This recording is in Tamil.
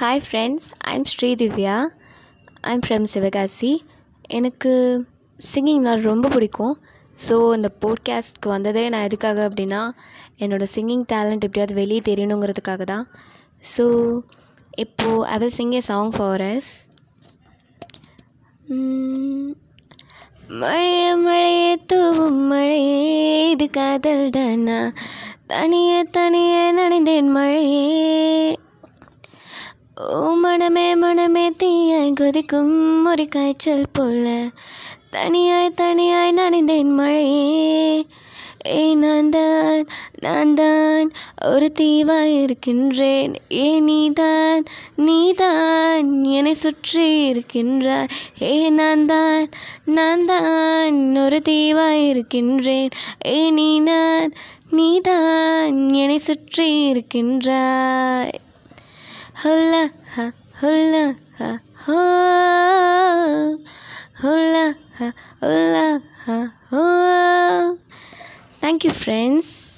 Hi friends I'm Sridivya. I'm from Sivakasi. எனக்கு சிங்கிங்னால் ரொம்ப பிடிக்கும். ஸோ இந்த போட்காஸ்ட்க்கு வந்ததே நான் எதுக்காக அப்படின்னா என்னோடய சிங்கிங் டேலண்ட் எப்படியாவது வெளியே தெரியணுங்கிறதுக்காக தான். ஸோ இப்போது I will sing a song for us மழைய மழையே தூவும் மழையே இது காதல் தானா? தனியே தனியே நனைந்தேன் மழையே. ஓ மனமே மனமே தீயாய் கொதிக்கும் ஒரு காய்ச்சல் போல. தனியாய் தனியாய் நனைந்தேன் மழையே ஏ நான் தான் நான் தான் ஒரு தீவாய் இருக்கின்றேன். ஏ நீதான் நீதான் என்னை சுற்றி இருக்கின்றாய். ஏ நான் தான் நான் தான் ஒரு தீவாய் இருக்கின்றேன். ஏ நீ நான் நீதான் என்னை சுற்றி இருக்கின்றாய். hula ha hula ha ho. Hula ha hula ha ho. Thank you friends.